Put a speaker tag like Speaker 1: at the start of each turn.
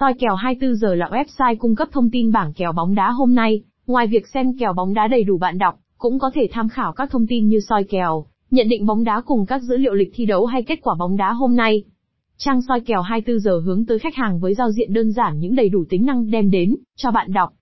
Speaker 1: Soi kèo 24 giờ là website cung cấp thông tin bảng kèo bóng đá hôm nay. Ngoài việc xem kèo bóng đá đầy đủ bạn đọc, cũng có thể tham khảo các thông tin như soi kèo, nhận định bóng đá cùng các dữ liệu lịch thi đấu hay kết quả bóng đá hôm nay. Trang soi kèo 24 giờ hướng tới khách hàng với giao diện đơn giản những đầy đủ tính năng đem đến cho bạn đọc.